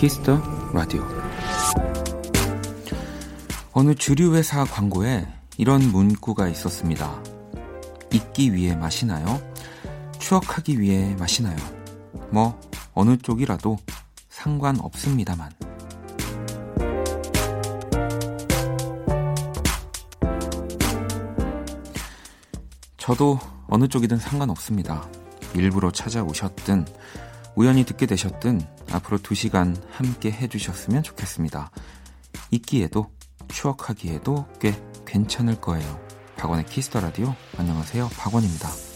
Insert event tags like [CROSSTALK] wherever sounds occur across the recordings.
키스 더 라디오 어느 주류 회사 광고에 이런 문구가 있었습니다. 잊기 위해 마시나요? 추억하기 위해 마시나요? 뭐 어느 쪽이라도 상관없습니다만. 저도 어느 쪽이든 상관없습니다. 일부러 찾아오셨든 우연히 듣게 되셨든 앞으로 2시간 함께 해주셨으면 좋겠습니다. 잊기에도 추억하기에도 꽤 괜찮을 거예요. 박원의 키스 더 라디오 안녕하세요. 박원입니다.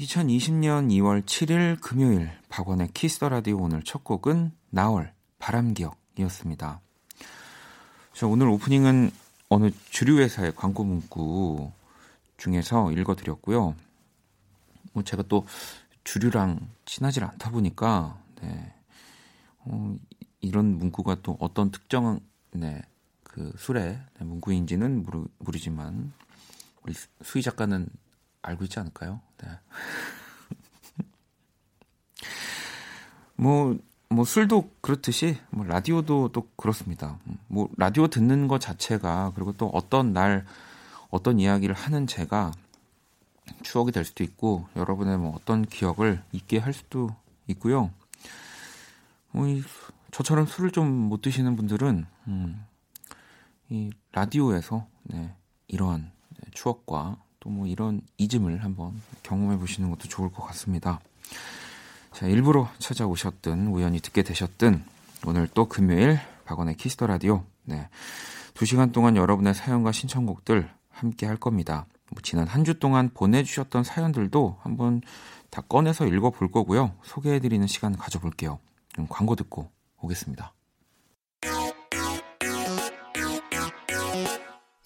2020년 2월 7일 금요일 박원의 키스 더 라디오 오늘 첫 곡은 나얼 바람기억이었습니다. 자, 오늘 오프닝은 어느 주류 회사의 광고 문구 중에서 읽어 드렸고요. 뭐 제가 또 주류랑 친하지 않다 보니까 네. 어, 이런 문구가 또 어떤 특정 네, 그 술의 문구인지는 모르, 모르지만 우리 수희 작가는 알고 있지 않을까요? 네. [LAUGHS] 뭐, 뭐 술도 그렇듯이 뭐 라디오도 또 그렇습니다. 뭐 라디오 듣는 것 자체가 그리고 또 어떤 날 어떤 이야기를 하는 제가 추억이 될 수도 있고 여러분의 뭐 어떤 기억을 잊게 할 수도 있고요. 뭐 이, 저처럼 술을 좀 못 드시는 분들은 음, 이 라디오에서 네, 이러한 추억과 또 뭐 이런 잊음을 한번 경험해 보시는 것도 좋을 것 같습니다. 자, 일부러 찾아오셨든 우연히 듣게 되셨든 오늘 또 금요일 박원의 키스 더 라디오 네. 2시간 동안 여러분의 사연과 신청곡들 함께 할 겁니다. 뭐 지난 한 주 동안 보내주셨던 사연들도 한번 다 꺼내서 읽어볼 거고요. 소개해드리는 시간 가져볼게요. 그럼 광고 듣고 오겠습니다.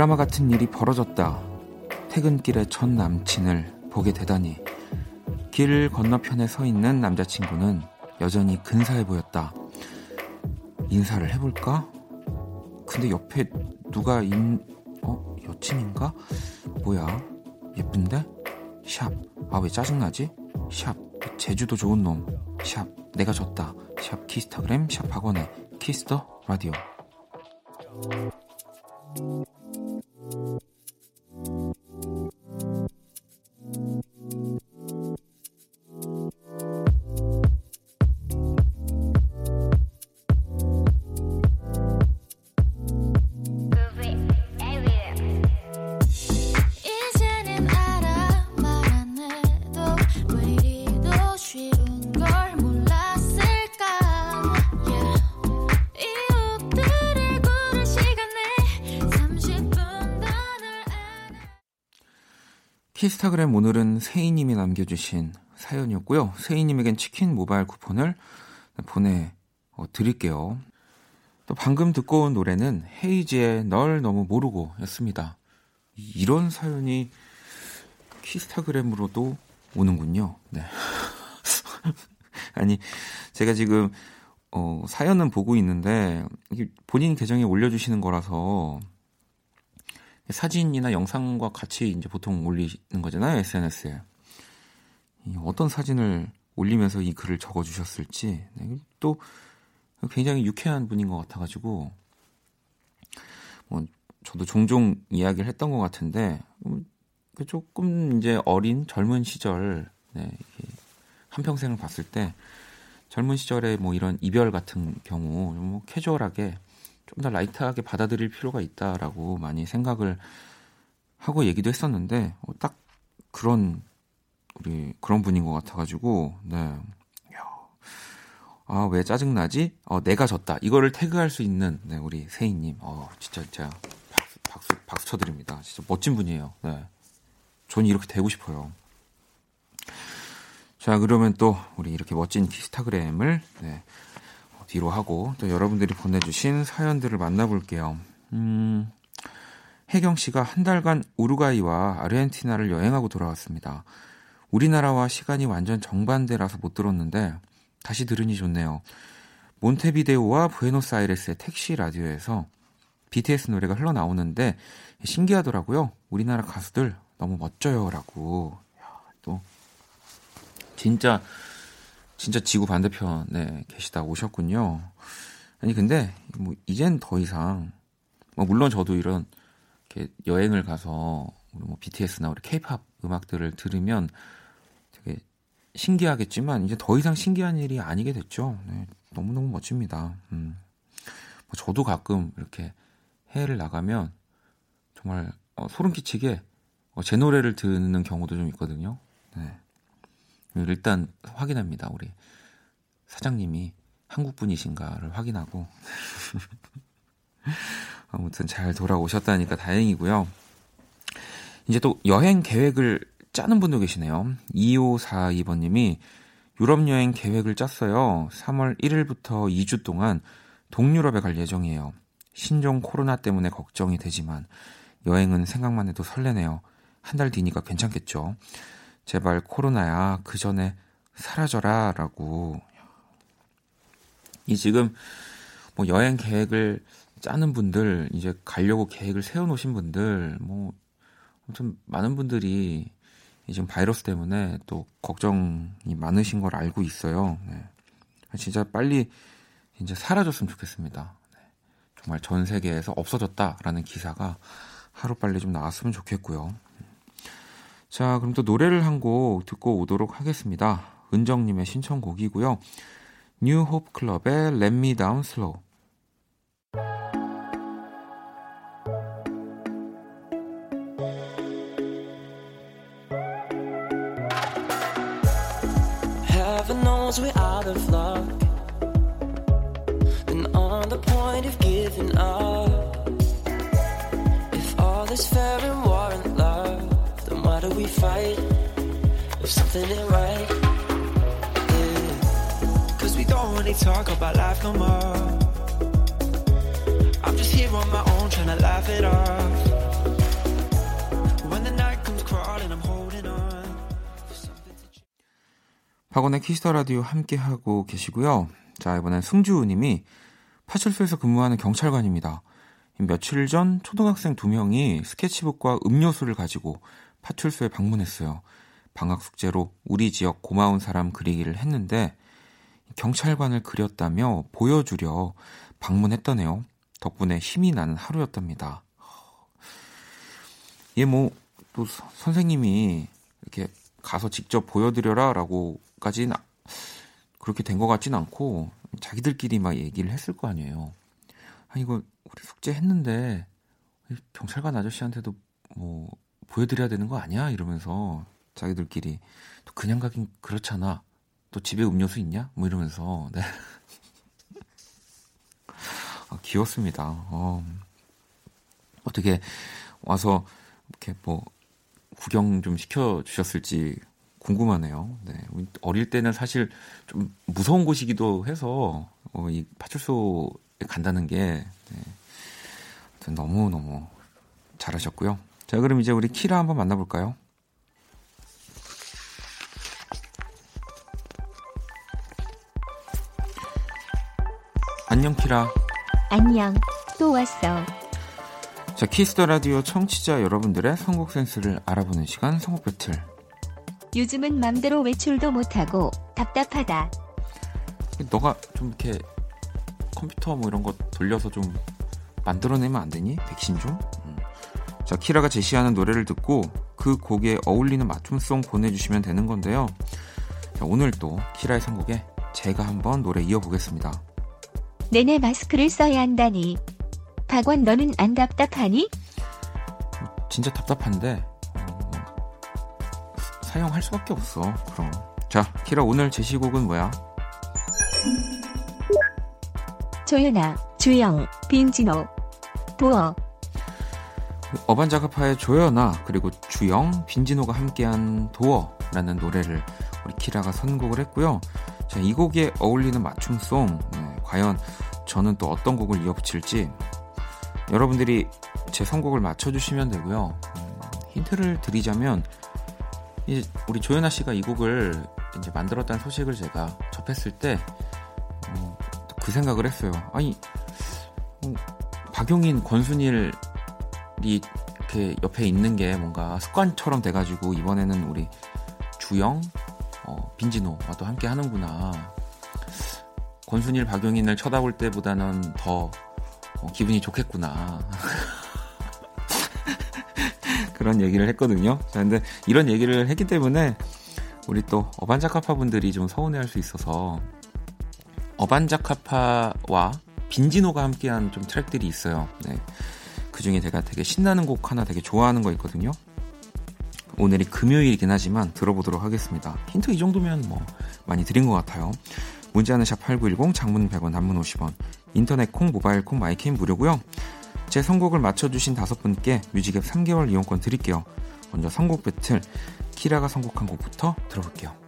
드라마 같은 일이 벌어졌다. 퇴근길에 전 남친을 보게 되다니. 길 건너편에 서 있는 남자친구는 여전히 근사해 보였다. 인사를 해볼까? 근데 옆에 누가 인, 어? 여친인가? 뭐야? 예쁜데? 샵. 아, 왜 짜증나지? 샵. 제주도 좋은 놈. 샵. 내가 졌다. 샵 키스타그램, 샵 학원의 키스터 라디오. 키스타그램 오늘은 세이님이 남겨주신 사연이었고요. 세이님에겐 치킨 모바일 쿠폰을 보내드릴게요. 또 방금 듣고 온 노래는 헤이지의 널 너무 모르고 였습니다. 이런 사연이 키스타그램으로도 오는군요. 네. [LAUGHS] 아니, 제가 지금, 어, 사연은 보고 있는데, 본인 계정에 올려주시는 거라서, 사진이나 영상과 같이 이제 보통 올리는 거잖아요, SNS에. 어떤 사진을 올리면서 이 글을 적어주셨을지 네, 또 굉장히 유쾌한 분인 것 같아가지고 뭐 저도 종종 이야기를 했던 것 같은데 음, 그 조금 이제 어린 젊은 시절 네, 한 평생을 봤을 때 젊은 시절에 뭐 이런 이별 같은 경우 뭐 캐주얼하게 좀 더 라이트하게 받아들일 필요가 있다라고 많이 생각을 하고 얘기도 했었는데 어, 딱 그런 우리 그런 분인 것 같아가지고 네. 아, 왜 짜증나지? 어, 내가 졌다. 이거를 태그할 수 있는, 네, 우리 세희님. 어, 진짜, 진짜, 박수, 박수, 박수 쳐드립니다. 진짜 멋진 분이에요. 네. 전 이렇게 되고 싶어요. 자, 그러면 또, 우리 이렇게 멋진 키스타그램을, 네, 뒤로 하고, 또 여러분들이 보내주신 사연들을 만나볼게요. 음, 혜경 씨가 한 달간 우루과이와 아르헨티나를 여행하고 돌아왔습니다. 우리나라와 시간이 완전 정반대라서 못 들었는데 다시 들으니 좋네요. 몬테비데오와 부에노스아이레스의 택시 라디오에서 BTS 노래가 흘러나오는데 신기하더라고요. 우리나라 가수들 너무 멋져요라고. 또 진짜 진짜 지구 반대편에 계시다 오셨군요. 아니 근데 뭐 이젠 더 이상 뭐 물론 저도 이런 이렇게 여행을 가서 뭐 BTS나 우리 K-팝 음악들을 들으면 되게 신기하겠지만 이제 더 이상 신기한 일이 아니게 됐죠. 네, 너무너무 멋집니다. 음. 뭐 저도 가끔 이렇게 해외를 나가면 정말 어, 소름 끼치게 어, 제 노래를 듣는 경우도 좀 있거든요. 네. 일단 확인합니다. 우리 사장님이 한국 분이신가를 확인하고 [LAUGHS] 아무튼 잘 돌아오셨다니까 다행이고요. 이제 또 여행 계획을 짜는 분도 계시네요. 2542번님이 유럽 여행 계획을 짰어요. 3월 1일부터 2주 동안 동유럽에 갈 예정이에요. 신종 코로나 때문에 걱정이 되지만 여행은 생각만 해도 설레네요. 한 달 뒤니까 괜찮겠죠. 제발 코로나야 그 전에 사라져라 라고 이 지금 뭐 여행 계획을 짜는 분들 이제 가려고 계획을 세워놓으신 분들 뭐 아무튼 많은 분들이 지금 바이러스 때문에 또 걱정이 많으신 걸 알고 있어요. 네. 진짜 빨리 이제 사라졌으면 좋겠습니다. 네. 정말 전 세계에서 없어졌다라는 기사가 하루 빨리 좀 나왔으면 좋겠고요. 자, 그럼 또 노래를 한 곡 듣고 오도록 하겠습니다. 은정님의 신청곡이고요. New Hope Club의 Let Me Down Slow. Fight if something ain't right? Yeah. Cause we don't really talk about life no more. I'm just here on my own trying to laugh it off. 박원의 키스터 라디오 함께 하고 계시고요. 자, 이번엔 승주 님이 파출소에서 근무하는 경찰관입니다. 며칠 전 초등학생 두 명이 스케치북과 음료수를 가지고 파출소에 방문했어요. 방학 숙제로 우리 지역 고마운 사람 그리기를 했는데 경찰관을 그렸다며 보여주려 방문했다네요. 덕분에 힘이 나는 하루였답니다. 얘뭐또 선생님이 이렇게 가서 직접 보여드려라 라고 까지는 그렇게 된 것 같진 않고 자기들끼리 막 얘기를 했을 거 아니에요. 아 이거 우리 숙제 했는데 경찰관 아저씨한테도 뭐 보여드려야 되는 거 아니야? 이러면서 자기들끼리 또 그냥 가긴 그렇잖아. 또 집에 음료수 있냐? 뭐 이러면서 네. [LAUGHS] 아, 귀엽습니다. 어, 어떻게 와서 이렇게 뭐 구경 좀 시켜 주셨을지 궁금하네요. 네. 어릴 때는 사실 좀 무서운 곳이기도 해서 어, 이 파출소에 간다는 게 네. 너무 너무 잘하셨고요. 자, 그럼 이제 우리 키라 한번 만나볼까요? 안녕 키라. 안녕. 또 왔어. 자, 키스 더 라디오 청취자 여러분들의 선곡 센스를 알아보는 시간 선곡 배틀. 요즘은 맘대로 외출도 못하고 답답하다. 너가 좀 이렇게 컴퓨터 뭐 이런 거 돌려서 좀 만들어내면 안 되니? 백신 좀? 음. 자, 키라가 제시하는 노래를 듣고 그 곡에 어울리는 맞춤송 보내주시면 되는 건데요. 자, 오늘 또 키라의 선곡에 제가 한번 노래 이어보겠습니다. 내내 마스크를 써야 한다니. 박원 너는 안 답답하니? 진짜 답답한데 어, 사용할 수밖에 없어. 그럼. 자, 키라 오늘 제시곡은 뭐야? 조연아, 주영, 빈진호, 도어. 어반자카파의 조연아 그리고 주영, 빈진호가 함께한 도어라는 노래를 우리 키라가 선곡을 했고요. 자, 이 곡에 어울리는 맞춤송 네, 과연 저는 또 어떤 곡을 이어붙일지 여러분들이 제 선곡을 맞춰주시면 되고요. 음, 힌트를 드리자면 이제 우리 조연아 씨가 이 곡을 이제 만들었다는 소식을 제가 접했을 때 어, 그 생각을 했어요. 아니 어, 박용인, 권순일 이 이렇게 옆에 있는 게 뭔가 습관처럼 돼가지고 이번에는 우리 주영, 어, 빈진호와 또 함께 하는구나. 권순일, 박용인을 쳐다볼 때보다는 더 어, 기분이 좋겠구나. [LAUGHS] 그런 얘기를 했거든요. 자, 근데 이런 얘기를 했기 때문에 우리 또 어반자카파 분들이 좀 서운해할 수 있어서 어반자카파와 빈지노가 함께한 좀 트랙들이 있어요. 네. 그 중에 제가 되게 신나는 곡 하나 되게 좋아하는 거 있거든요. 오늘이 금요일이긴 하지만 들어보도록 하겠습니다. 힌트 이 정도면 뭐 많이 드린 것 같아요. 문자는 샵8910 장문 100원 단문 50원 인터넷 콩 모바일 콩 마이K는 무료고요. 제 선곡을 맞춰주신 다섯 분께 뮤직앱 3개월 이용권 드릴게요. 먼저 선곡 배틀 키라가 선곡한 곡부터 들어볼게요.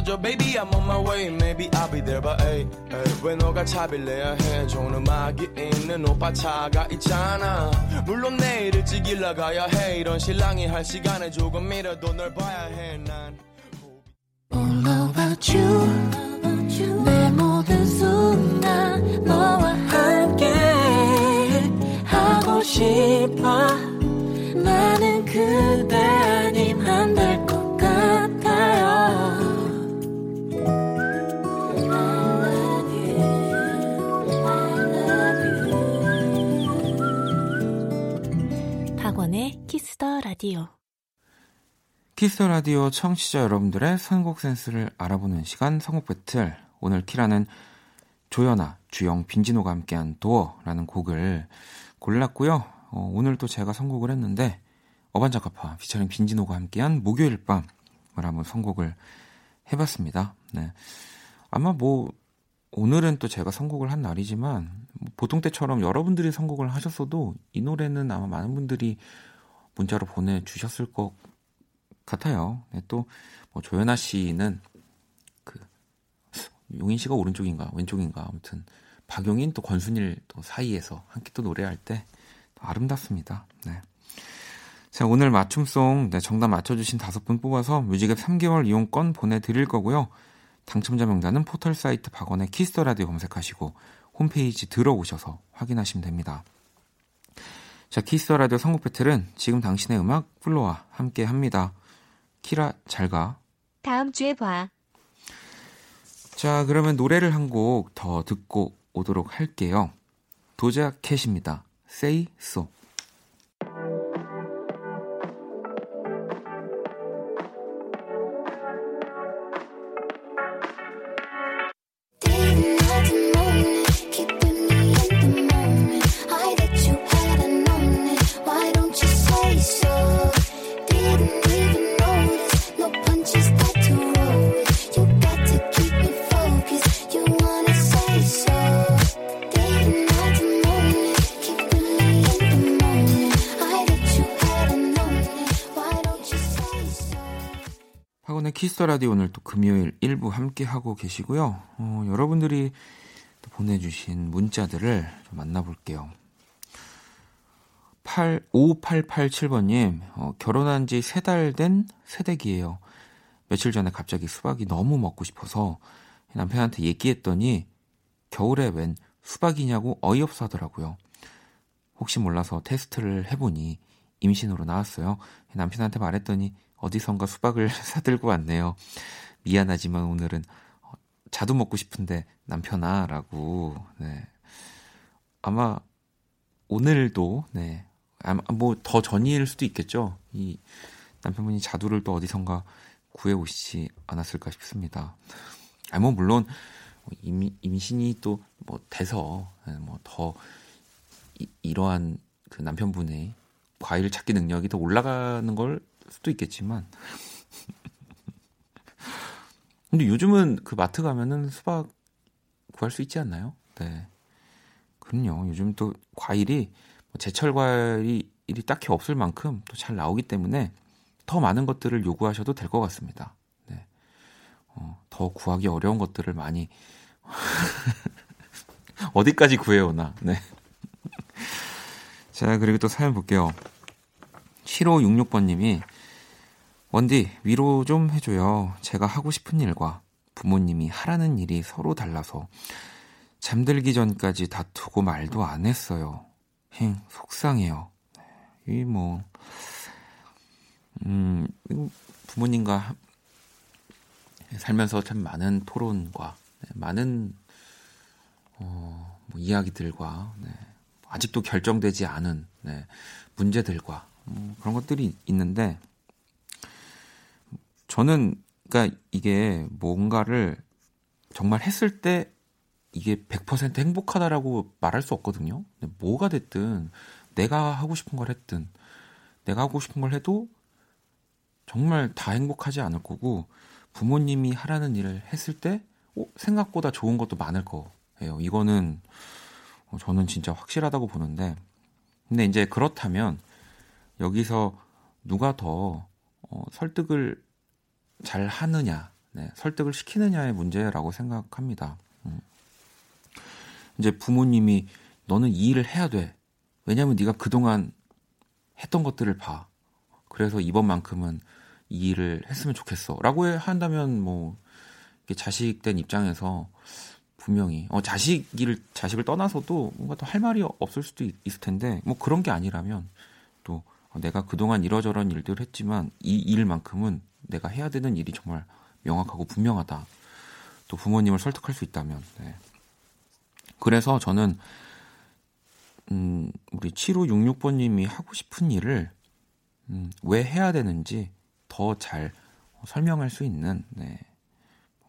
있어줘 Baby I'm on my way. Maybe I'll be there by 8왜 너가 내야 해? 좋은 음악이 있는 오빠 차가 있잖아. 물론 내일 일찍 일 나가야 해. 이런 신랑이 할 시간에 조금이라도 널 봐야 해난 All about you. 내 모든 순간 너와 함께 하고 싶어. 나는 그대 키스 더 라디오 키스 라디오 청취자 여러분들의 선곡 센스를 알아보는 시간 선곡 배틀. 오늘 키라는 조현아, 주영, 빈지노가 함께한 도어라는 곡을 골랐고요. 어, 오늘 또 제가 선곡을 했는데 어반자카파 피처링 빈지노가 함께한 목요일 밤을 한번 선곡을 해봤습니다. 네. 아마 뭐 오늘은 또 제가 선곡을 한 날이지만 뭐 보통 때처럼 여러분들이 선곡을 하셨어도 이 노래는 아마 많은 분들이 문자로 보내주셨을 것 같아요. 네, 또 뭐 조현아 씨는 그 용인 씨가 오른쪽인가 왼쪽인가 아무튼 박용인 또 권순일 또 사이에서 함께 또 노래할 때 아름답습니다. 네. 자 오늘 맞춤송 네, 정답 맞춰주신 다섯 분 뽑아서 뮤직앱 3개월 이용권 보내드릴 거고요. 당첨자 명단은 포털 사이트 박원의 키스 더 라디오 검색하시고 홈페이지 들어오셔서 확인하시면 됩니다. 자 키스 더 라디오 선곡 배틀은 지금 당신의 음악 플로와 함께 합니다. 키라 잘 가. 다음 주에 봐. 자, 그러면 노래를 한 곡 더 듣고 오도록 할게요. 도자 캣입니다. Say So. 키스 더 라디오 오늘 또 금요일 1부 함께 하고 계시고요. 어, 여러분들이 또 보내주신 문자들을 좀 만나볼게요. 8, 5887번님, 어, 결혼한 지 세 달 된 새댁이에요. 며칠 전에 갑자기 수박이 너무 먹고 싶어서 남편한테 얘기했더니 겨울에 웬 수박이냐고 어이없어 하더라고요. 혹시 몰라서 테스트를 해보니 임신으로 나왔어요. 남편한테 말했더니 어디선가 수박을 [LAUGHS] 사들고 왔네요. 미안하지만 오늘은 어, 자두 먹고 싶은데 남편아 라고 네. 아마 오늘도 네. 아마 뭐 더 전일 수도 있겠죠. 이 남편분이 자두를 또 어디선가 구해 오시지 않았을까 싶습니다. 아, 뭐 물론 임, 임신이 또 뭐 돼서 네, 뭐더 이 러한 그 남편분의 과일 찾기 능력이 더 올라가는 걸 수도 있겠지만 [LAUGHS] 근데 요즘은 그 마트 가면은 수박 구할 수 있지 않나요? 네. 그럼요. 요즘 또 과일이 뭐 제철 과일이 일이 딱히 없을 만큼 또 잘 나오기 때문에 더 많은 것들을 요구하셔도 될 것 같습니다. 네. 어, 더 구하기 어려운 것들을 많이 [LAUGHS] 어디까지 구해오나. 네. [LAUGHS] 자, 그리고 또 사연 볼게요. 7566번님이 원디 위로 좀 해줘요. 제가 하고 싶은 일과 부모님이 하라는 일이 서로 달라서 잠들기 전까지 다투고 말도 안 했어요. 힝 속상해요. 이 뭐, 음, 부모님과 살면서 참 많은 토론과 네, 많은 어, 뭐 이야기들과 네, 아직도 결정되지 않은 네, 문제들과 뭐 그런 것들이 있는데 저는 그러니까 이게 뭔가를 정말 했을 때 이게 100% 행복하다라고 말할 수 없거든요. 뭐가 됐든 내가 하고 싶은 걸 했든 내가 하고 싶은 걸 해도 정말 다 행복하지 않을 거고 부모님이 하라는 일을 했을 때 어, 생각보다 좋은 것도 많을 거예요. 이거는 어, 저는 진짜 확실하다고 보는데 근데 이제 그렇다면 여기서 누가 더 어, 설득을 잘 하느냐, 네, 설득을 시키느냐의 문제라고 생각합니다. 음. 이제 부모님이 너는 이 일을 해야 돼. 왜냐면 네가 그동안 했던 것들을 봐. 그래서 이번만큼은 이 일을 했으면 좋겠어. 라고 한다면 뭐 자식된 입장에서 분명히 어 자식을 자식을 떠나서도 뭔가 더 할 말이 없을 수도 있, 있을 텐데 뭐 그런 게 아니라면 또 내가 그동안 이러저런 일들을 했지만 이 일만큼은 내가 해야 되는 일이 정말 명확하고 분명하다. 또 부모님을 설득할 수 있다면. 네. 그래서 저는 음, 우리 7566번 님이 하고 싶은 일을 음, 왜 해야 되는지 더 잘 설명할 수 있는 네.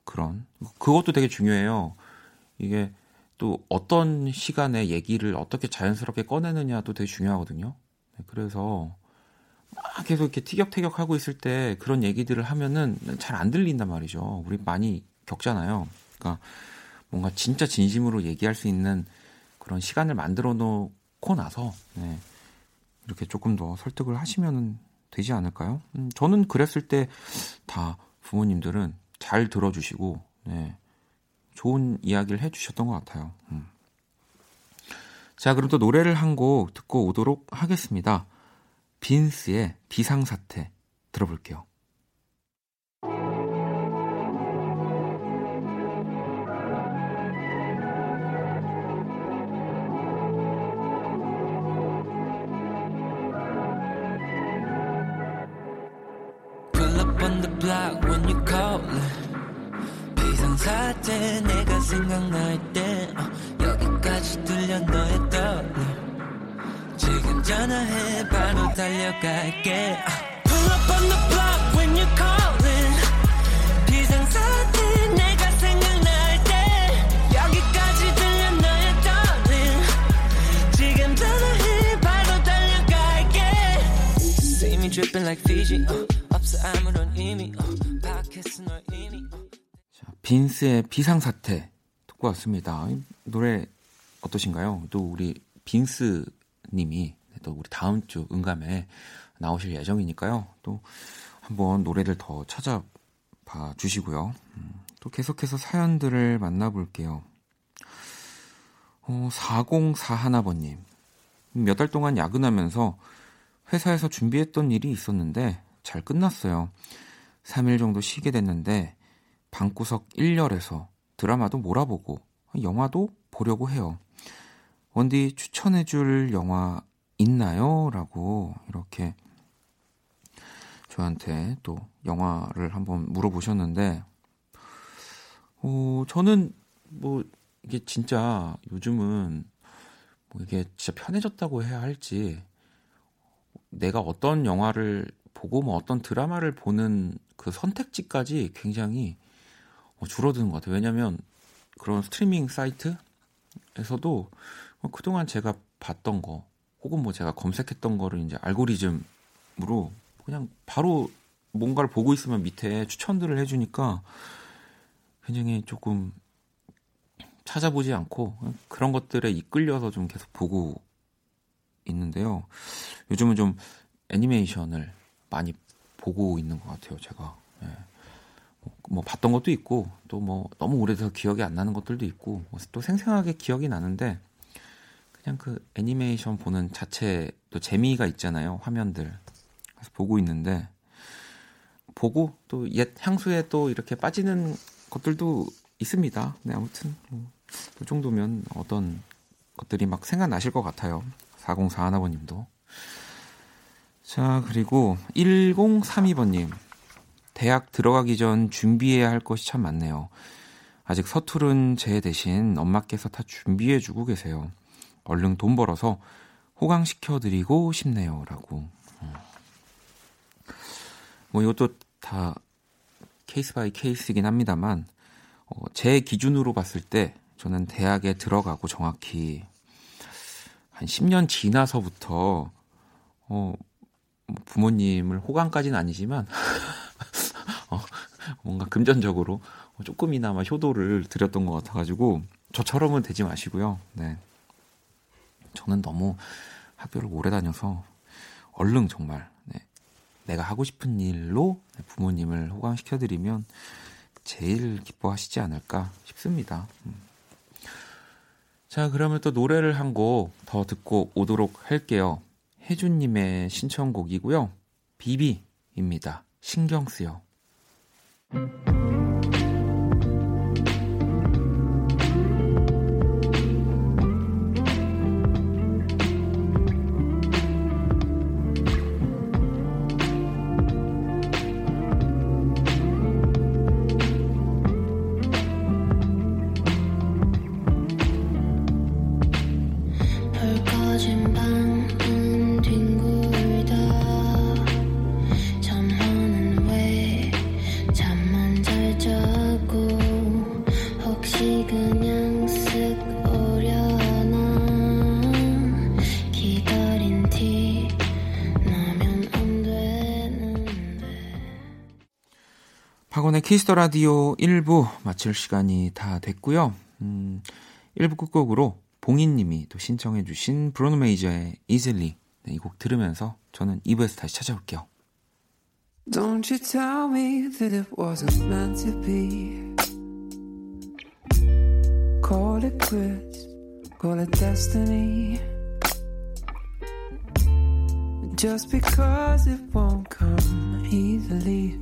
그런 그것도 되게 중요해요. 이게 또 어떤 시간에 얘기를 어떻게 자연스럽게 꺼내느냐도 되게 중요하거든요. 네, 그래서 막 계속 이렇게 티격태격 하고 있을 때 그런 얘기들을 하면은 잘 안 들린단 말이죠. 우리 많이 겪잖아요. 그러니까 뭔가 진짜 진심으로 얘기할 수 있는 그런 시간을 만들어 놓고 나서 네, 이렇게 조금 더 설득을 하시면 되지 않을까요? 음, 저는 그랬을 때 다 부모님들은 잘 들어주시고 네, 좋은 이야기를 해주셨던 것 같아요. 음. 자, 그럼 또 노래를 한 곡 듣고 오도록 하겠습니다. 빈스의 비상사태 들어볼게요. 비상사태 내가 생각날 때 어, 여기까지 들려 너의 떨림 지금 전화해 바로 달려갈게 어. Pull up on the block when you're calling 비상사태 내가 생각날 때 여기까지 들려 너의 떨림 지금 전화해 바로 달려갈게 See me dripping like Fiji 어, 없어 아무런 의미. 자, 빈스의 비상사태 듣고 왔습니다. 이 노래 어떠신가요? 또 우리 빈스 님이 또 우리 다음 주 응감에 나오실 예정이니까요. 또 한번 노래를 더 찾아봐 주시고요. 음, 또 계속해서 사연들을 만나볼게요. 어, 4041번님. 몇 달 동안 야근하면서 회사에서 준비했던 일이 있었는데 잘 끝났어요. 3일 정도 쉬게 됐는데 방구석 1열에서 드라마도 몰아보고 영화도 보려고 해요. 원디 추천해줄 영화 있나요? 라고 이렇게 저한테 또 영화를 한번 물어보셨는데, 어, 저는 뭐 이게 진짜 요즘은 뭐 이게 진짜 편해졌다고 해야 할지, 내가 어떤 영화를 보고 뭐 어떤 드라마를 보는 그 선택지까지 굉장히 어, 줄어드는 것 같아요. 왜냐면 그런 스트리밍 사이트에서도 어, 그동안 제가 봤던 거 혹은 뭐 제가 검색했던 거를 이제 알고리즘으로 그냥 바로 뭔가를 보고 있으면 밑에 추천들을 해주니까 굉장히 조금 찾아보지 않고 그런 것들에 이끌려서 좀 계속 보고 있는데요. 요즘은 좀 애니메이션을 많이 보고 있는 것 같아요, 제가. 예. 뭐, 뭐 봤던 것도 있고 또 뭐 너무 오래돼서 기억이 안 나는 것들도 있고 뭐또 생생하게 기억이 나는데 그냥 그 애니메이션 보는 자체 또 재미가 있잖아요, 화면들. 그래서 보고 있는데 보고 또 옛 향수에 또 이렇게 빠지는 것들도 있습니다. 네, 아무튼 뭐, 그 정도면 어떤 것들이 막 생각나실 것 같아요. 404 하나버님도. 자, 그리고 1032번님. 대학 들어가기 전 준비해야 할 것이 참 많네요. 아직 서투른 제 대신 엄마께서 다 준비해주고 계세요. 얼른 돈 벌어서 호강시켜드리고 싶네요. 라고. 음. 뭐 이것도 다 case by case이긴 합니다만, 어, 제 기준으로 봤을 때 저는 대학에 들어가고 정확히 한 10년 지나서부터 어, 부모님을 호강까지는 아니지만 어, [LAUGHS] 뭔가 금전적으로 조금이나마 효도를 드렸던 것 같아가지고 저처럼은 되지 마시고요. 네, 저는 너무 학교를 오래 다녀서 얼른 정말 네, 내가 하고 싶은 일로 부모님을 호강시켜드리면 제일 기뻐하시지 않을까 싶습니다. 음. 자, 그러면 또 노래를 한 곡 더 듣고 오도록 할게요. 혜준님의 신청곡이고요. 비비입니다. 신경 쓰여. 불 키스터 라디오 1부 마칠 시간이 다 됐고요. 음, 1부 끝곡으로 봉인님이 또 신청해주신 브로노 메이저의 Easily 네, 이곡 들으면서 저는 2부에서 다시 찾아올게요. Don't you tell me that it wasn't meant to be. Call it quits, call it destiny. Just because it won't come easily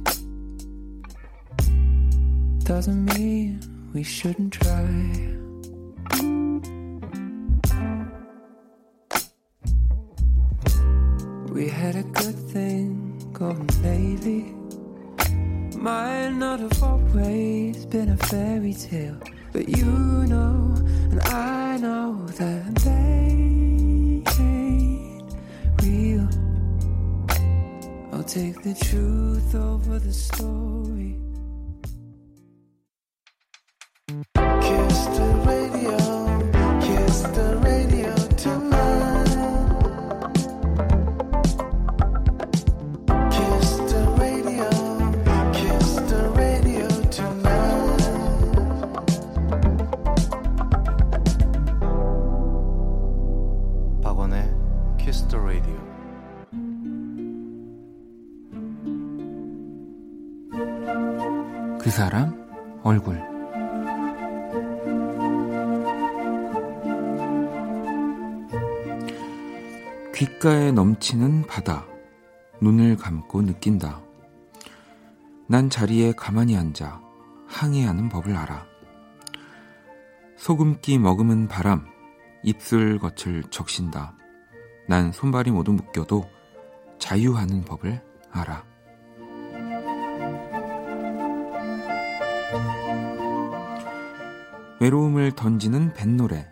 doesn't mean we shouldn't try. We had a good thing going lately. might not have always been a fairy tale, but you know, and I know that they ain't real. I'll take the truth over the story. 넘치는 바다 눈을 감고 느낀다. 난 자리에 가만히 앉아 항해하는 법을 알아. 소금기 머금은 바람 입술 겉을 적신다. 난 손발이 모두 묶여도 자유하는 법을 알아. 외로움을 던지는 뱃노래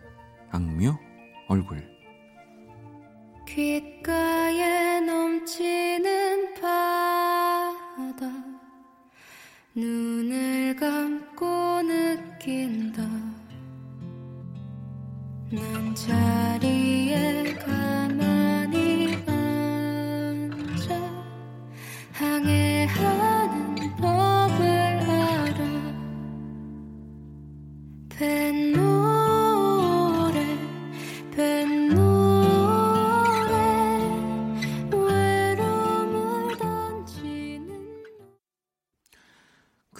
악뮤 얼굴 귓가에 넘치는 바다. 눈을 감고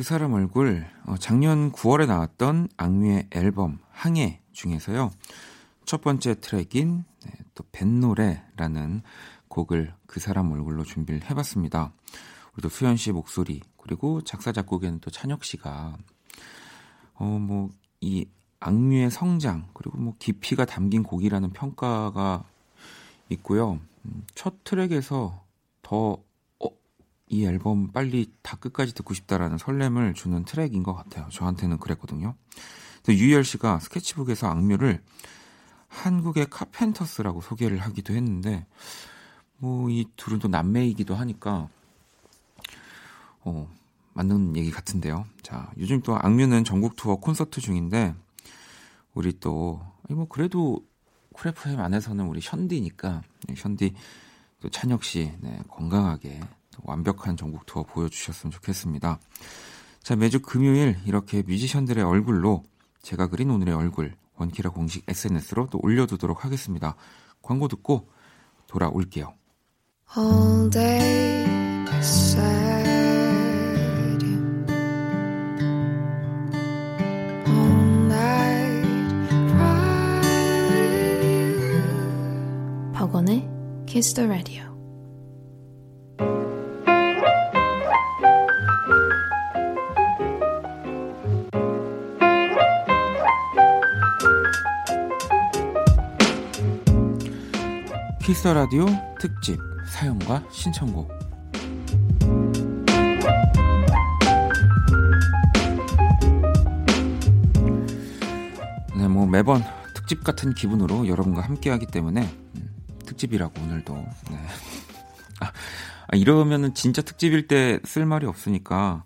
사람 얼굴 어, 작년 9월에 나왔던 악뮤의 앨범 항해 중에서요 첫 번째 트랙인 네, 또 뱃노래라는 곡을 그 사람 얼굴로 준비를 해봤습니다. 우리도 수현 씨 목소리 그리고 작사 작곡에는 또 찬혁 씨가 어뭐 이 악뮤의 성장 그리고 뭐 깊이가 담긴 곡이라는 평가가 있고요. 음, 첫 트랙에서 더 어, 이 앨범 빨리 다 끝까지 듣고 싶다라는 설렘을 주는 트랙인 것 같아요. 저한테는 그랬거든요. 유열 씨가 스케치북에서 악뮤를 한국의 카펜터스라고 소개를 하기도 했는데 뭐 이 둘은 또 남매이기도 하니까 어 맞는 얘기 같은데요. 자 요즘 또 악뮤는 전국 투어 콘서트 중인데 우리 또 뭐 그래도 쿨FM 안에서는 우리 션디니까 네, 션디 또 찬혁 씨 네, 건강하게 또 완벽한 전국 투어 보여주셨으면 좋겠습니다. 자 매주 금요일 이렇게 뮤지션들의 얼굴로 제가 그린 오늘의 얼굴 원키라 공식 SNS로 또 올려두도록 하겠습니다. 광고 듣고 돌아올게요. All day sad All night 박원의 Kiss the Radio 키스 라디오 특집 사연과 신청곡 네, 뭐 매번 특집 같은 기분으로 여러분과 함께하기 때문에 음, 특집이라고 오늘도 네. [LAUGHS] 아, 아, 이러면은 진짜 특집일 때 쓸 말이 없으니까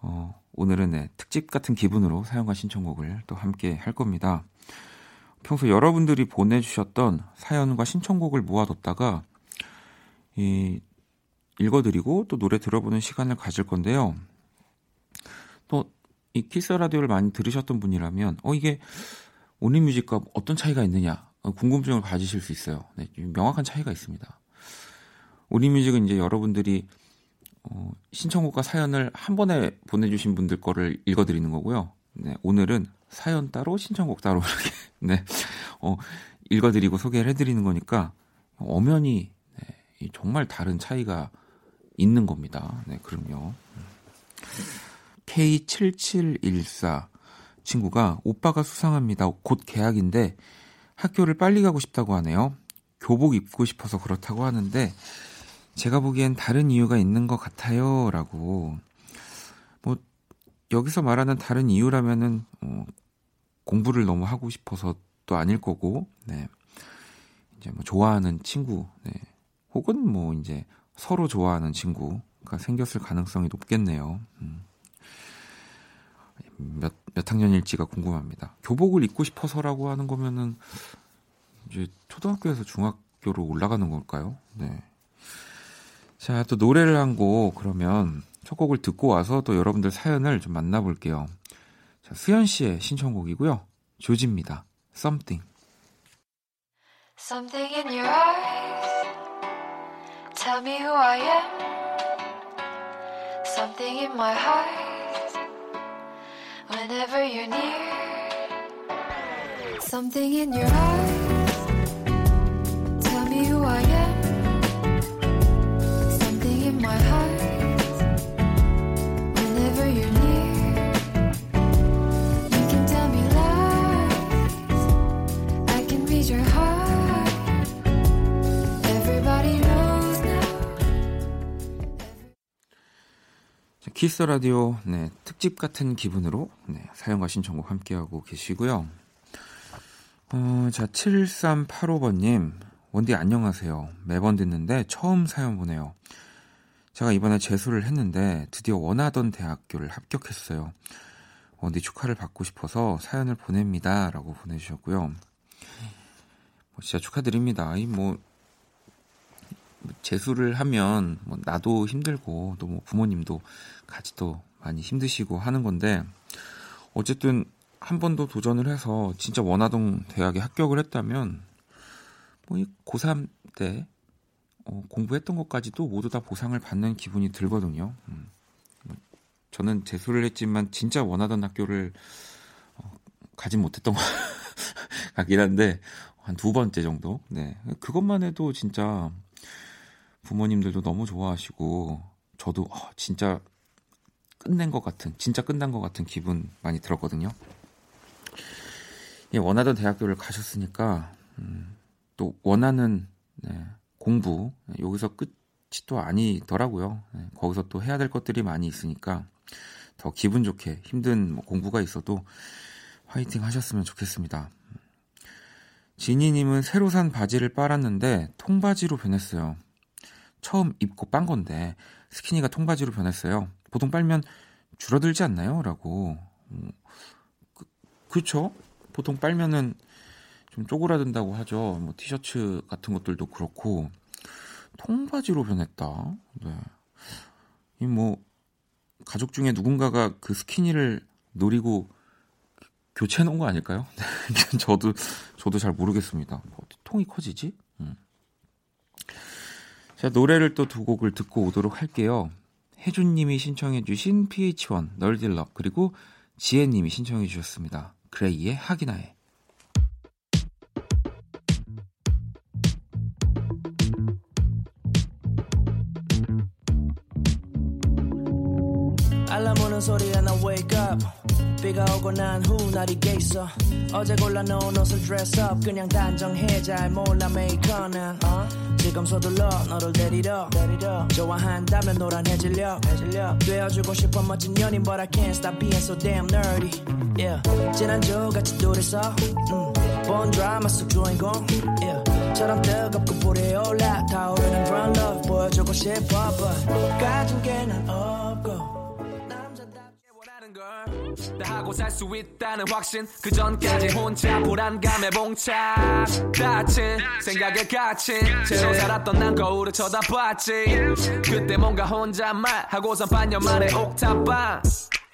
어, 오늘은 네, 특집 같은 기분으로 사연과 신청곡을 또 함께 할 겁니다. 평소 여러분들이 보내주셨던 사연과 신청곡을 모아뒀다가 이, 읽어드리고 또 노래 들어보는 시간을 가질 건데요. 또 이 키스 라디오를 많이 들으셨던 분이라면 어 이게 온리뮤직과 어떤 차이가 있느냐 어, 궁금증을 가지실 수 있어요. 네, 명확한 차이가 있습니다. 온리뮤직은 이제 여러분들이 어, 신청곡과 사연을 한 번에 보내주신 분들 거를 읽어드리는 거고요. 네, 오늘은 사연 따로 신청곡 따로 이렇게 [LAUGHS] 네, 어, 읽어드리고 소개를 해드리는 거니까 엄연히 네, 이 정말 다른 차이가 있는 겁니다. 네, 그럼요. K7714 친구가 오빠가 수상합니다. 곧 개학인데 학교를 빨리 가고 싶다고 하네요. 교복 입고 싶어서 그렇다고 하는데 제가 보기엔 다른 이유가 있는 것 같아요. 라고 뭐 여기서 말하는 다른 이유라면은 어, 공부를 너무 하고 싶어서도 아닐 거고, 네. 이제 뭐 좋아하는 친구, 네. 혹은 뭐 이제 서로 좋아하는 친구가 생겼을 가능성이 높겠네요. 음. 몇, 몇 학년일지가 궁금합니다. 교복을 입고 싶어서라고 하는 거면은 이제 초등학교에서 중학교로 올라가는 걸까요? 네. 자, 또 노래를 한 곡 그러면 첫 곡을 듣고 와서 또 여러분들 사연을 좀 만나볼게요. 자, 수현 씨의 신청곡이고요. 조지입니다. Something. Something in your eyes. Tell me who I am. Something in my heart. Whenever you're near. Something in your eyes. Tell me who I am. Something in my heart. 키스 라디오 네, 특집 같은 기분으로 네, 사연과 신청곡 함께하고 계시고요. 어, 자, 7385번님, 원디 안녕하세요. 매번 듣는데 처음 사연 보내요. 제가 이번에 재수를 했는데 드디어 원하던 대학교를 합격했어요. 원디 축하를 받고 싶어서 사연을 보냅니다. 라고 보내주셨고요. 뭐 진짜 축하드립니다. 이 뭐, 재수를 하면 뭐 나도 힘들고 또 뭐 부모님도 같이 또 많이 힘드시고 하는 건데 어쨌든 한 번 더 도전을 해서 진짜 원하던 대학에 합격을 했다면 뭐 이 고3 때 어, 공부했던 것까지도 모두 다 보상을 받는 기분이 들거든요. 음. 뭐 저는 재수를 했지만 진짜 원하던 학교를 어, 가진 못했던 것 [LAUGHS] 같긴 한데 한 두 번째 정도. 네, 그것만 해도 진짜 부모님들도 너무 좋아하시고 저도 어, 진짜 끝낸 것 같은 진짜 끝난 것 같은 기분 많이 들었거든요. 예, 원하던 대학교를 가셨으니까 음, 또 원하는 네, 공부 여기서 끝이 또 아니더라고요. 네, 거기서 또 해야 될 것들이 많이 있으니까 더 기분 좋게 힘든 뭐 공부가 있어도 화이팅 하셨으면 좋겠습니다. 지니님은 새로 산 바지를 빨았는데 통바지로 변했어요. 처음 입고 빤 건데 스키니가 통바지로 변했어요. 보통 빨면 줄어들지 않나요? 라고. 음, 그, 그렇죠. 보통 빨면은 좀 쪼그라든다고 하죠. 뭐 티셔츠 같은 것들도 그렇고 통바지로 변했다. 네. 이 뭐 가족 중에 누군가가 그 스키니를 노리고 교체해 놓은 거 아닐까요? [LAUGHS] 저도 저도 잘 모르겠습니다. 어떻게 통이 커지지? 음. 자, 노래를 또 두 곡을 듣고 오도록 할게요. 혜준님이 신청해 주신 PH1 널딜러 그리고 지혜님이 신청해 주셨습니다. 그레이의 하기나에. 비가 오고 난 후 날이 개었어. 어제 골라 놓은 옷을 dress up 그냥 단정해. 잘 몰라 메이커는. 어? 지금 서둘러 너를 데리러, 데리러. 좋아한다면 노란 해질녘. 해질녘. 되어주고 싶어 멋진 연인 but I can't stop being so damn nerdy. Yeah. 지난주 같이 둘이서 음, 본 드라마 속 주인공. Yeah. 처럼 뜨겁고 불이 올라 타오르는 그런 love 보여주고 싶어 but 가진 게 난 없고 하고 살 수 있다는 확신. 그 전까지 혼자 불안감에 봉착. 다친 생각에 갇힌 채로 살았던 난 거울을 쳐다봤지. 그때 뭔가 혼잣말 하고선 반년 만에 옥탑방.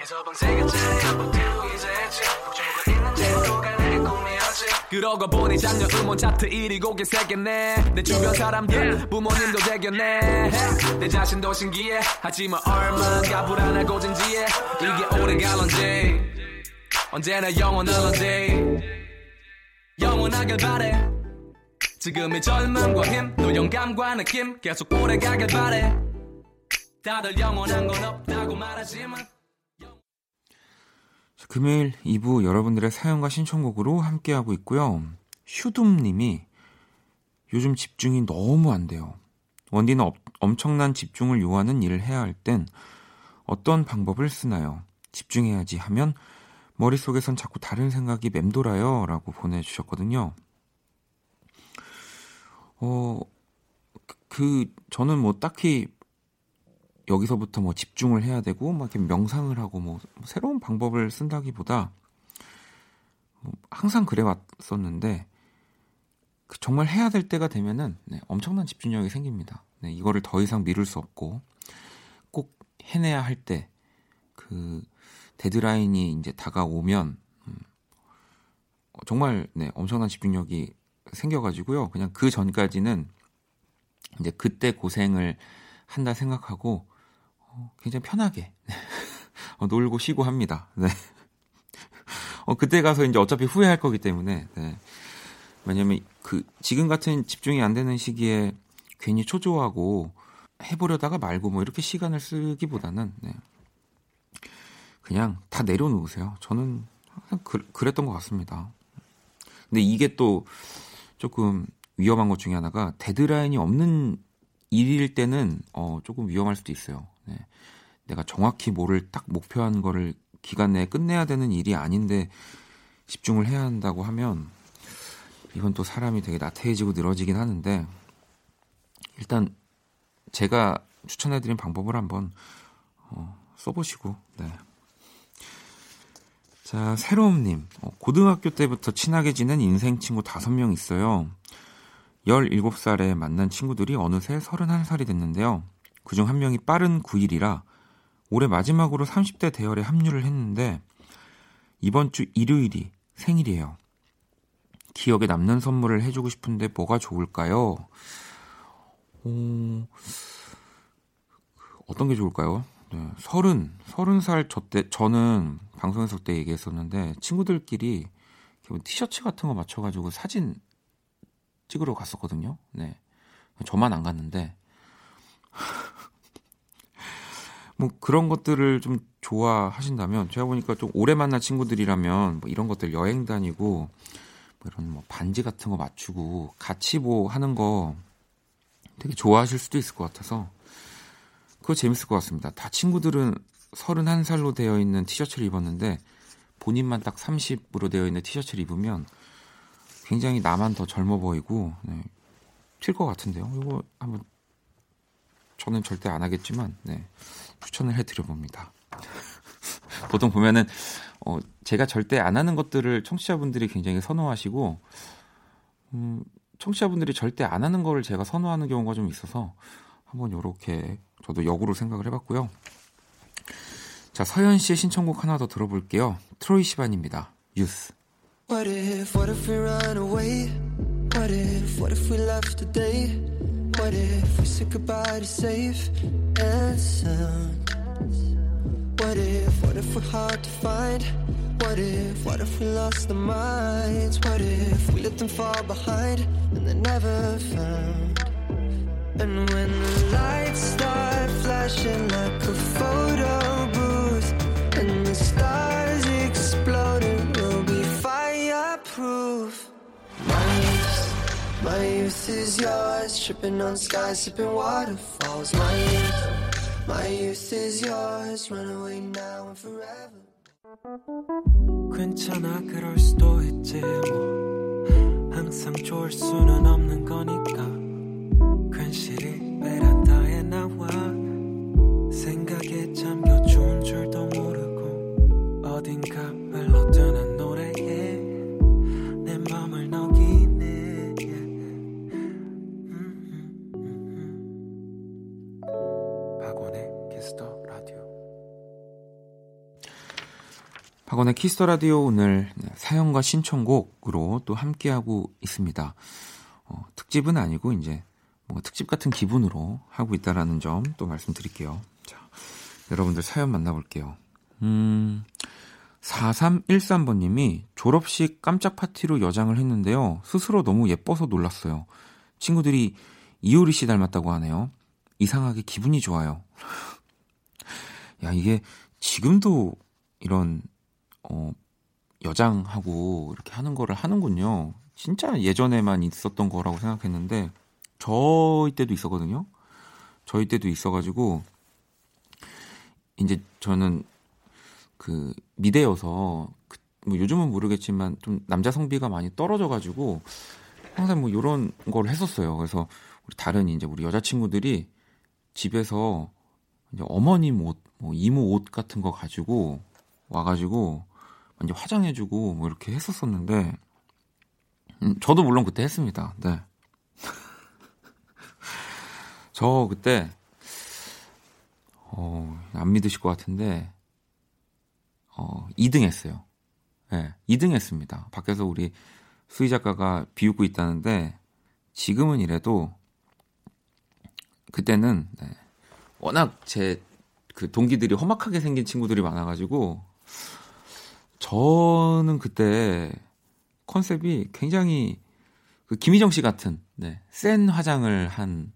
에서 방세 개짜리 한번 들고 이제 했지 그러고 보니 작년 음원 차트 1위 곡이 세겠네. 내 주변 사람들 부모님도 대견해. 내 자신도 신기해. 하지만 얼마나 불안하고 진지해 이게 오래 갈런지. 언제나 영원할런지. 영원하길 바래. 지금의 젊음과 힘또 영감과 느낌 계속 오래 가길 바래. 다들 영원한 건 없다고 말하지만 자, 금요일 2부 여러분들의 사연과 신청곡으로 함께하고 있고요. 슈둠님이 요즘 집중이 너무 안 돼요. 원디는 업- 엄청난 집중을 요하는 일을 해야 할 땐 어떤 방법을 쓰나요? 집중해야지 하면 머릿속에선 자꾸 다른 생각이 맴돌아요. 라고 보내주셨거든요. 어, 그- 그, 저는 뭐 딱히 여기서부터 뭐 집중을 해야 되고, 막 이렇게 명상을 하고 뭐 새로운 방법을 쓴다기보다 뭐 항상 그래 왔었는데, 그 정말 해야 될 때가 되면은 네, 엄청난 집중력이 생깁니다. 네, 이거를 더 이상 미룰 수 없고, 꼭 해내야 할 때, 그, 데드라인이 이제 다가오면, 음, 어, 정말, 네, 엄청난 집중력이 생겨가지고요. 그냥 그 전까지는 이제 그때 고생을 한다 생각하고, 어, 굉장히 편하게, [LAUGHS] 어, 놀고 쉬고 합니다. 네. [LAUGHS] 어, 그때 가서 이제 어차피 후회할 거기 때문에, 네. 왜냐면 그, 지금 같은 집중이 안 되는 시기에 괜히 초조하고 해보려다가 말고 뭐 이렇게 시간을 쓰기보다는, 네. 그냥 다 내려놓으세요. 저는 항상 그, 그랬던 것 같습니다. 근데 이게 또 조금 위험한 것 중에 하나가 데드라인이 없는 일일 때는 어, 조금 위험할 수도 있어요. 네. 내가 정확히 뭐를 딱 목표한 거를 기간 내에 끝내야 되는 일이 아닌데 집중을 해야 한다고 하면 이건 또 사람이 되게 나태해지고 늘어지긴 하는데 일단 제가 추천해드린 방법을 한번 어, 써보시고 네. 자, 새로움님. 어, 고등학교 때부터 친하게 지낸 인생 친구 5명 있어요. 17살에 만난 친구들이 어느새 31살이 됐는데요. 그중 한 명이 빠른 9일이라 올해 마지막으로 30대 대열에 합류를 했는데 이번 주 일요일이 생일이에요. 기억에 남는 선물을 해주고 싶은데 뭐가 좋을까요? 어, 어떤 게 좋을까요? 네, 서른, 서른 살 저 때, 저는 방송에서 그때 얘기했었는데, 친구들끼리 티셔츠 같은 거 맞춰가지고 사진 찍으러 갔었거든요. 네. 저만 안 갔는데, [LAUGHS] 뭐 그런 것들을 좀 좋아하신다면, 제가 보니까 좀 오래 만난 친구들이라면, 뭐 이런 것들 여행 다니고, 뭐 이런 뭐 반지 같은 거 맞추고, 같이 뭐 하는 거 되게 좋아하실 수도 있을 것 같아서, 그거 재밌을 것 같습니다. 다 친구들은 31살로 되어 있는 티셔츠를 입었는데 본인만 딱 30으로 되어 있는 티셔츠를 입으면 굉장히 나만 더 젊어 보이고 네, 튈것 같은데요. 이거 한번 저는 절대 안 하겠지만 네, 추천을 해드려 봅니다. [LAUGHS] 보통 보면은 어, 제가 절대 안 하는 것들을 청취자분들이 굉장히 선호하시고 음, 청취자분들이 절대 안 하는 거를 제가 선호하는 경우가 좀 있어서 한번 요렇게 저도 역으로 생각을 해봤고요. 자, 서현 씨의 신청곡 하나 더 들어볼게요. 트로이 시반입니다. 유스. What if, what if? What if, we said goodbye to safe and sound? What if, what if we're hard to find? What if, what if we lost our minds? What if we let them fall behind and they're never found? And when the lights start flashing like a photo booth and the youth is yours, tripping on skies, sipping waterfalls. My youth, my youth is yours, run away now and forever. 괜찮아 그럴 수도 있지 뭐 항상 좋을 수는 없는 거니까 괜시리 베란다에 나와 생각에 잠겨 좋은 줄도 모르고 어딘가 흘러드는 박원의 키스 더 라디오 오늘 네, 사연과 신청곡으로 또 함께하고 있습니다. 어, 특집은 아니고 이제 뭔가 특집 같은 기분으로 하고 있다라는 점 또 말씀드릴게요. 자, 여러분들 사연 만나볼게요. 음, 4313번 님이 졸업식 깜짝 파티로 여장을 했는데요. 스스로 너무 예뻐서 놀랐어요. 친구들이 이효리 씨 닮았다고 하네요. 이상하게 기분이 좋아요. [LAUGHS] 야, 이게 지금도 이런, 어, 여장하고 이렇게 하는 거를 하는군요. 진짜 예전에만 있었던 거라고 생각했는데, 저희 때도 있었거든요. 저희 때도 있어가지고, 이제 저는 그 미대여서 그, 뭐 요즘은 모르겠지만 좀 남자 성비가 많이 떨어져가지고 항상 뭐 이런 걸 했었어요. 그래서 우리 다른 이제 우리 여자친구들이 집에서 이제 어머님 옷, 뭐 이모 옷 같은 거 가지고 와가지고 이제 화장해주고 뭐 이렇게 했었었는데 음, 저도 물론 그때 했습니다. 네. [LAUGHS] 저 그때 어, 안 믿으실 것 같은데 어, 2등 했어요. 네, 2등 했습니다. 밖에서 우리 수희 작가가 비웃고 있다는데 지금은 이래도 그때는 네, 워낙 제 그 동기들이 험악하게 생긴 친구들이 많아가지고 저는 그때 컨셉이 굉장히 그 김희정 씨 같은 네, 센 화장을 한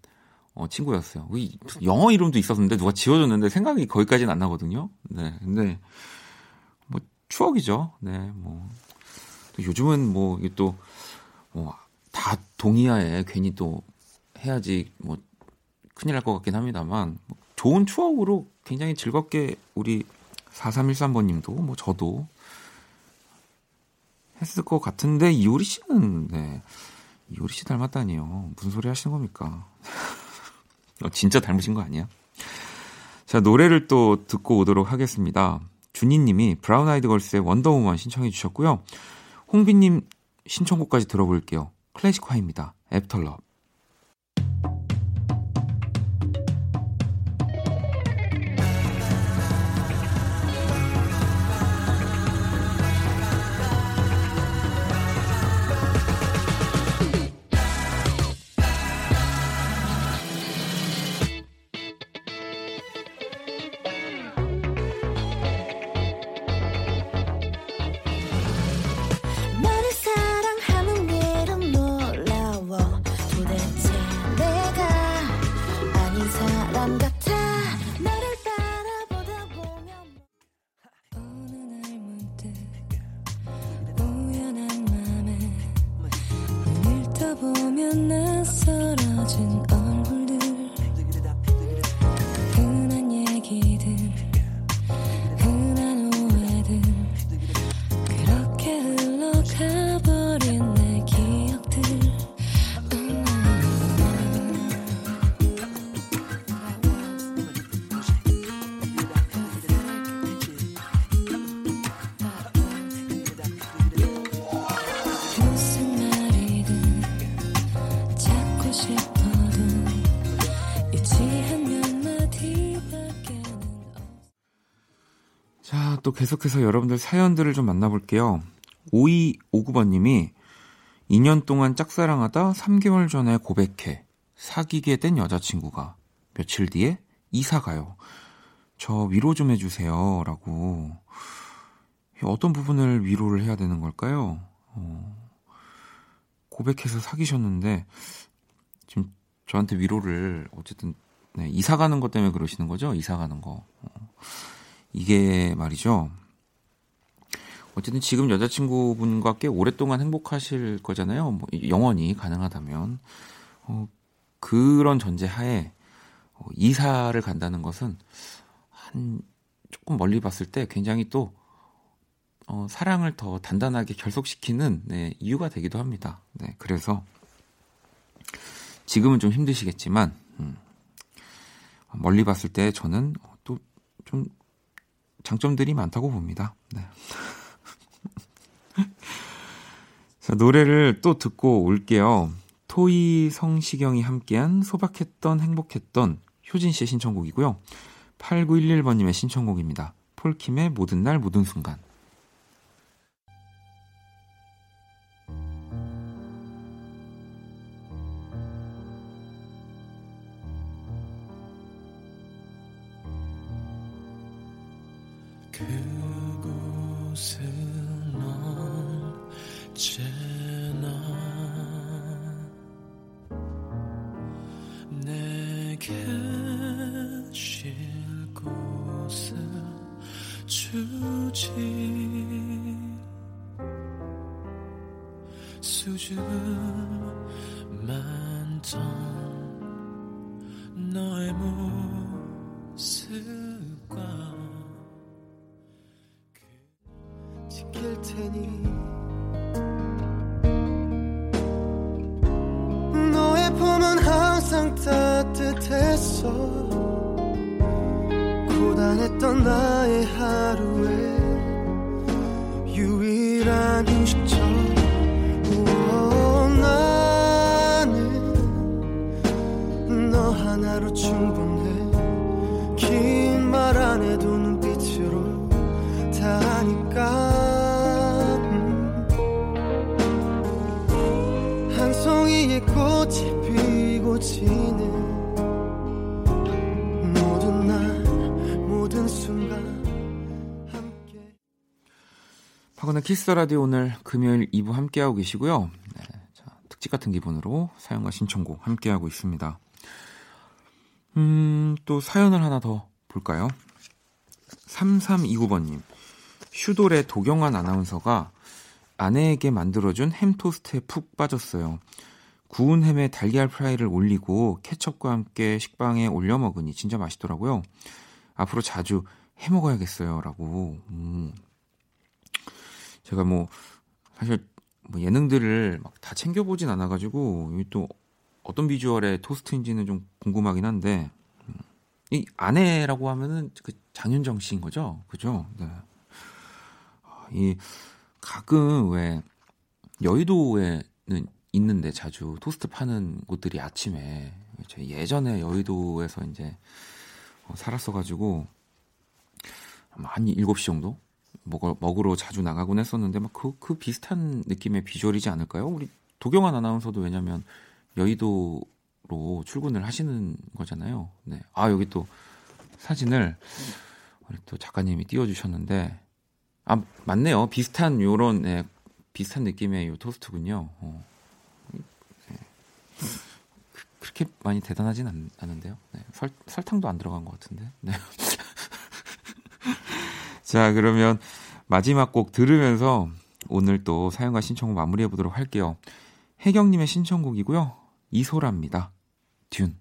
어, 친구였어요. 이 영어 이름도 있었는데 누가 지워줬는데 생각이 거기까지는 안 나거든요. 네, 근데 뭐 추억이죠. 네, 뭐또 요즘은 뭐 이게 또뭐다 동의하에 괜히 또 해야지 뭐 큰일 날 것 같긴 합니다만 뭐 좋은 추억으로 굉장히 즐겁게 우리 4313번님도 뭐 저도 했을 것 같은데 이효리 씨는 네 이효리 씨 닮았다니요 무슨 소리 하시는 겁니까? [LAUGHS] 어, 진짜 닮으신 거 아니야? 자 노래를 또 듣고 오도록 하겠습니다. 준희님이 브라운 아이드 걸스의 Wonder Woman 신청해 주셨고요. 홍비님 신청곡까지 들어볼게요. 클래지콰이입니다. After Love. 또 계속해서 여러분들 사연들을 좀 만나볼게요. 5259번님이 2년 동안 짝사랑하다 3개월 전에 고백해 사귀게 된 여자친구가 며칠 뒤에 이사 가요. 저 위로 좀 해주세요. 라고. 어떤 부분을 위로를 해야 되는 걸까요? 어, 고백해서 사귀셨는데, 지금 저한테 위로를 어쨌든, 네, 이사 가는 것 때문에 그러시는 거죠? 이사 가는 거. 어. 이게 말이죠. 어쨌든 지금 여자친구분과 꽤 오랫동안 행복하실 거잖아요. 뭐 영원히 가능하다면. 어, 그런 전제 하에 어, 이사를 간다는 것은 한 조금 멀리 봤을 때 굉장히 또 어, 사랑을 더 단단하게 결속시키는 네, 이유가 되기도 합니다. 네, 그래서 지금은 좀 힘드시겠지만 음, 멀리 봤을 때 저는 또 좀 장점들이 많다고 봅니다. 네. [LAUGHS] 자, 노래를 또 듣고 올게요. 토이 성시경이 함께한 소박했던 행복했던 효진 씨의 신청곡이고요. 8911번님의 신청곡입니다. 폴킴의 모든 날 모든 순간. 수줍만 던 키스 더 라디오 오늘 금요일 2부 함께하고 계시고요. 네, 자, 특집 같은 기분으로 사연과 신청곡 함께하고 있습니다. 음, 또 사연을 하나 더 볼까요? 3329번님. 슈돌의 도경완 아나운서가 아내에게 만들어준 햄 토스트에 푹 빠졌어요. 구운 햄에 달걀 프라이를 올리고 케첩과 함께 식빵에 올려 먹으니 진짜 맛있더라고요. 앞으로 자주 해 먹어야겠어요. 라고. 음. 제가 뭐, 사실 뭐 예능들을 막 다 챙겨보진 않아가지고, 이또 어떤 비주얼의 토스트인지는 좀 궁금하긴 한데, 음, 이 아내라고 하면은 그 장윤정 씨인 거죠? 그죠? 네. 아, 이 가끔 왜 여의도에는 있는데 자주 토스트 파는 곳들이 아침에 제가 예전에 여의도에서 이제 어, 살았어가지고 아마 한 7시 정도 먹어, 먹으러 자주 나가곤 했었는데 막 그 그 비슷한 느낌의 비주얼이지 않을까요? 우리 도경환 아나운서도 왜냐면 여의도로 출근을 하시는 거잖아요. 네. 아 여기 또 사진을 우리 또 작가님이 띄워주셨는데 아 맞네요. 비슷한 요런 네, 비슷한 느낌의 요 토스트군요. 어. 네. 그- 그렇게 많이 대단하진 않, 않은데요. 네. 설, 설탕도 안 들어간 것 같은데. 네. [LAUGHS] 자 그러면 마지막 곡 들으면서 오늘 또 사연과 신청곡 마무리해 보도록 할게요. 혜경님의 신청곡이고요. 이소라입니다. 듄.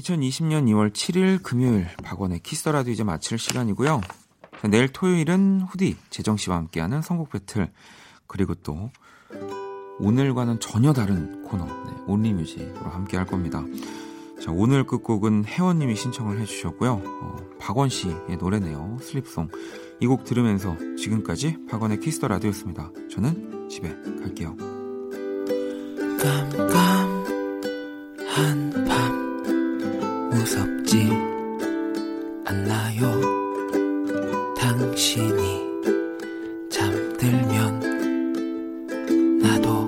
(2020년 2월 7일) 금요일 박원의 키스 더 라디오 이제 마칠 시간이고요. 자, 내일 토요일은 후디 재정 씨와 함께하는 선곡 배틀 그리고 또 오늘과는 전혀 다른 코너 네, only music으로 함께 할 겁니다. 자 오늘 끝곡은 혜원님이 신청을 해주셨고요. 어, 박원 씨의 노래네요. Sleep Song. 이 곡 들으면서 지금까지 박원의 키스 더 라디오였습니다. 저는 집에 갈게요. 깜깜한 밤 무섭지 않나요? 당신이 잠들면 나도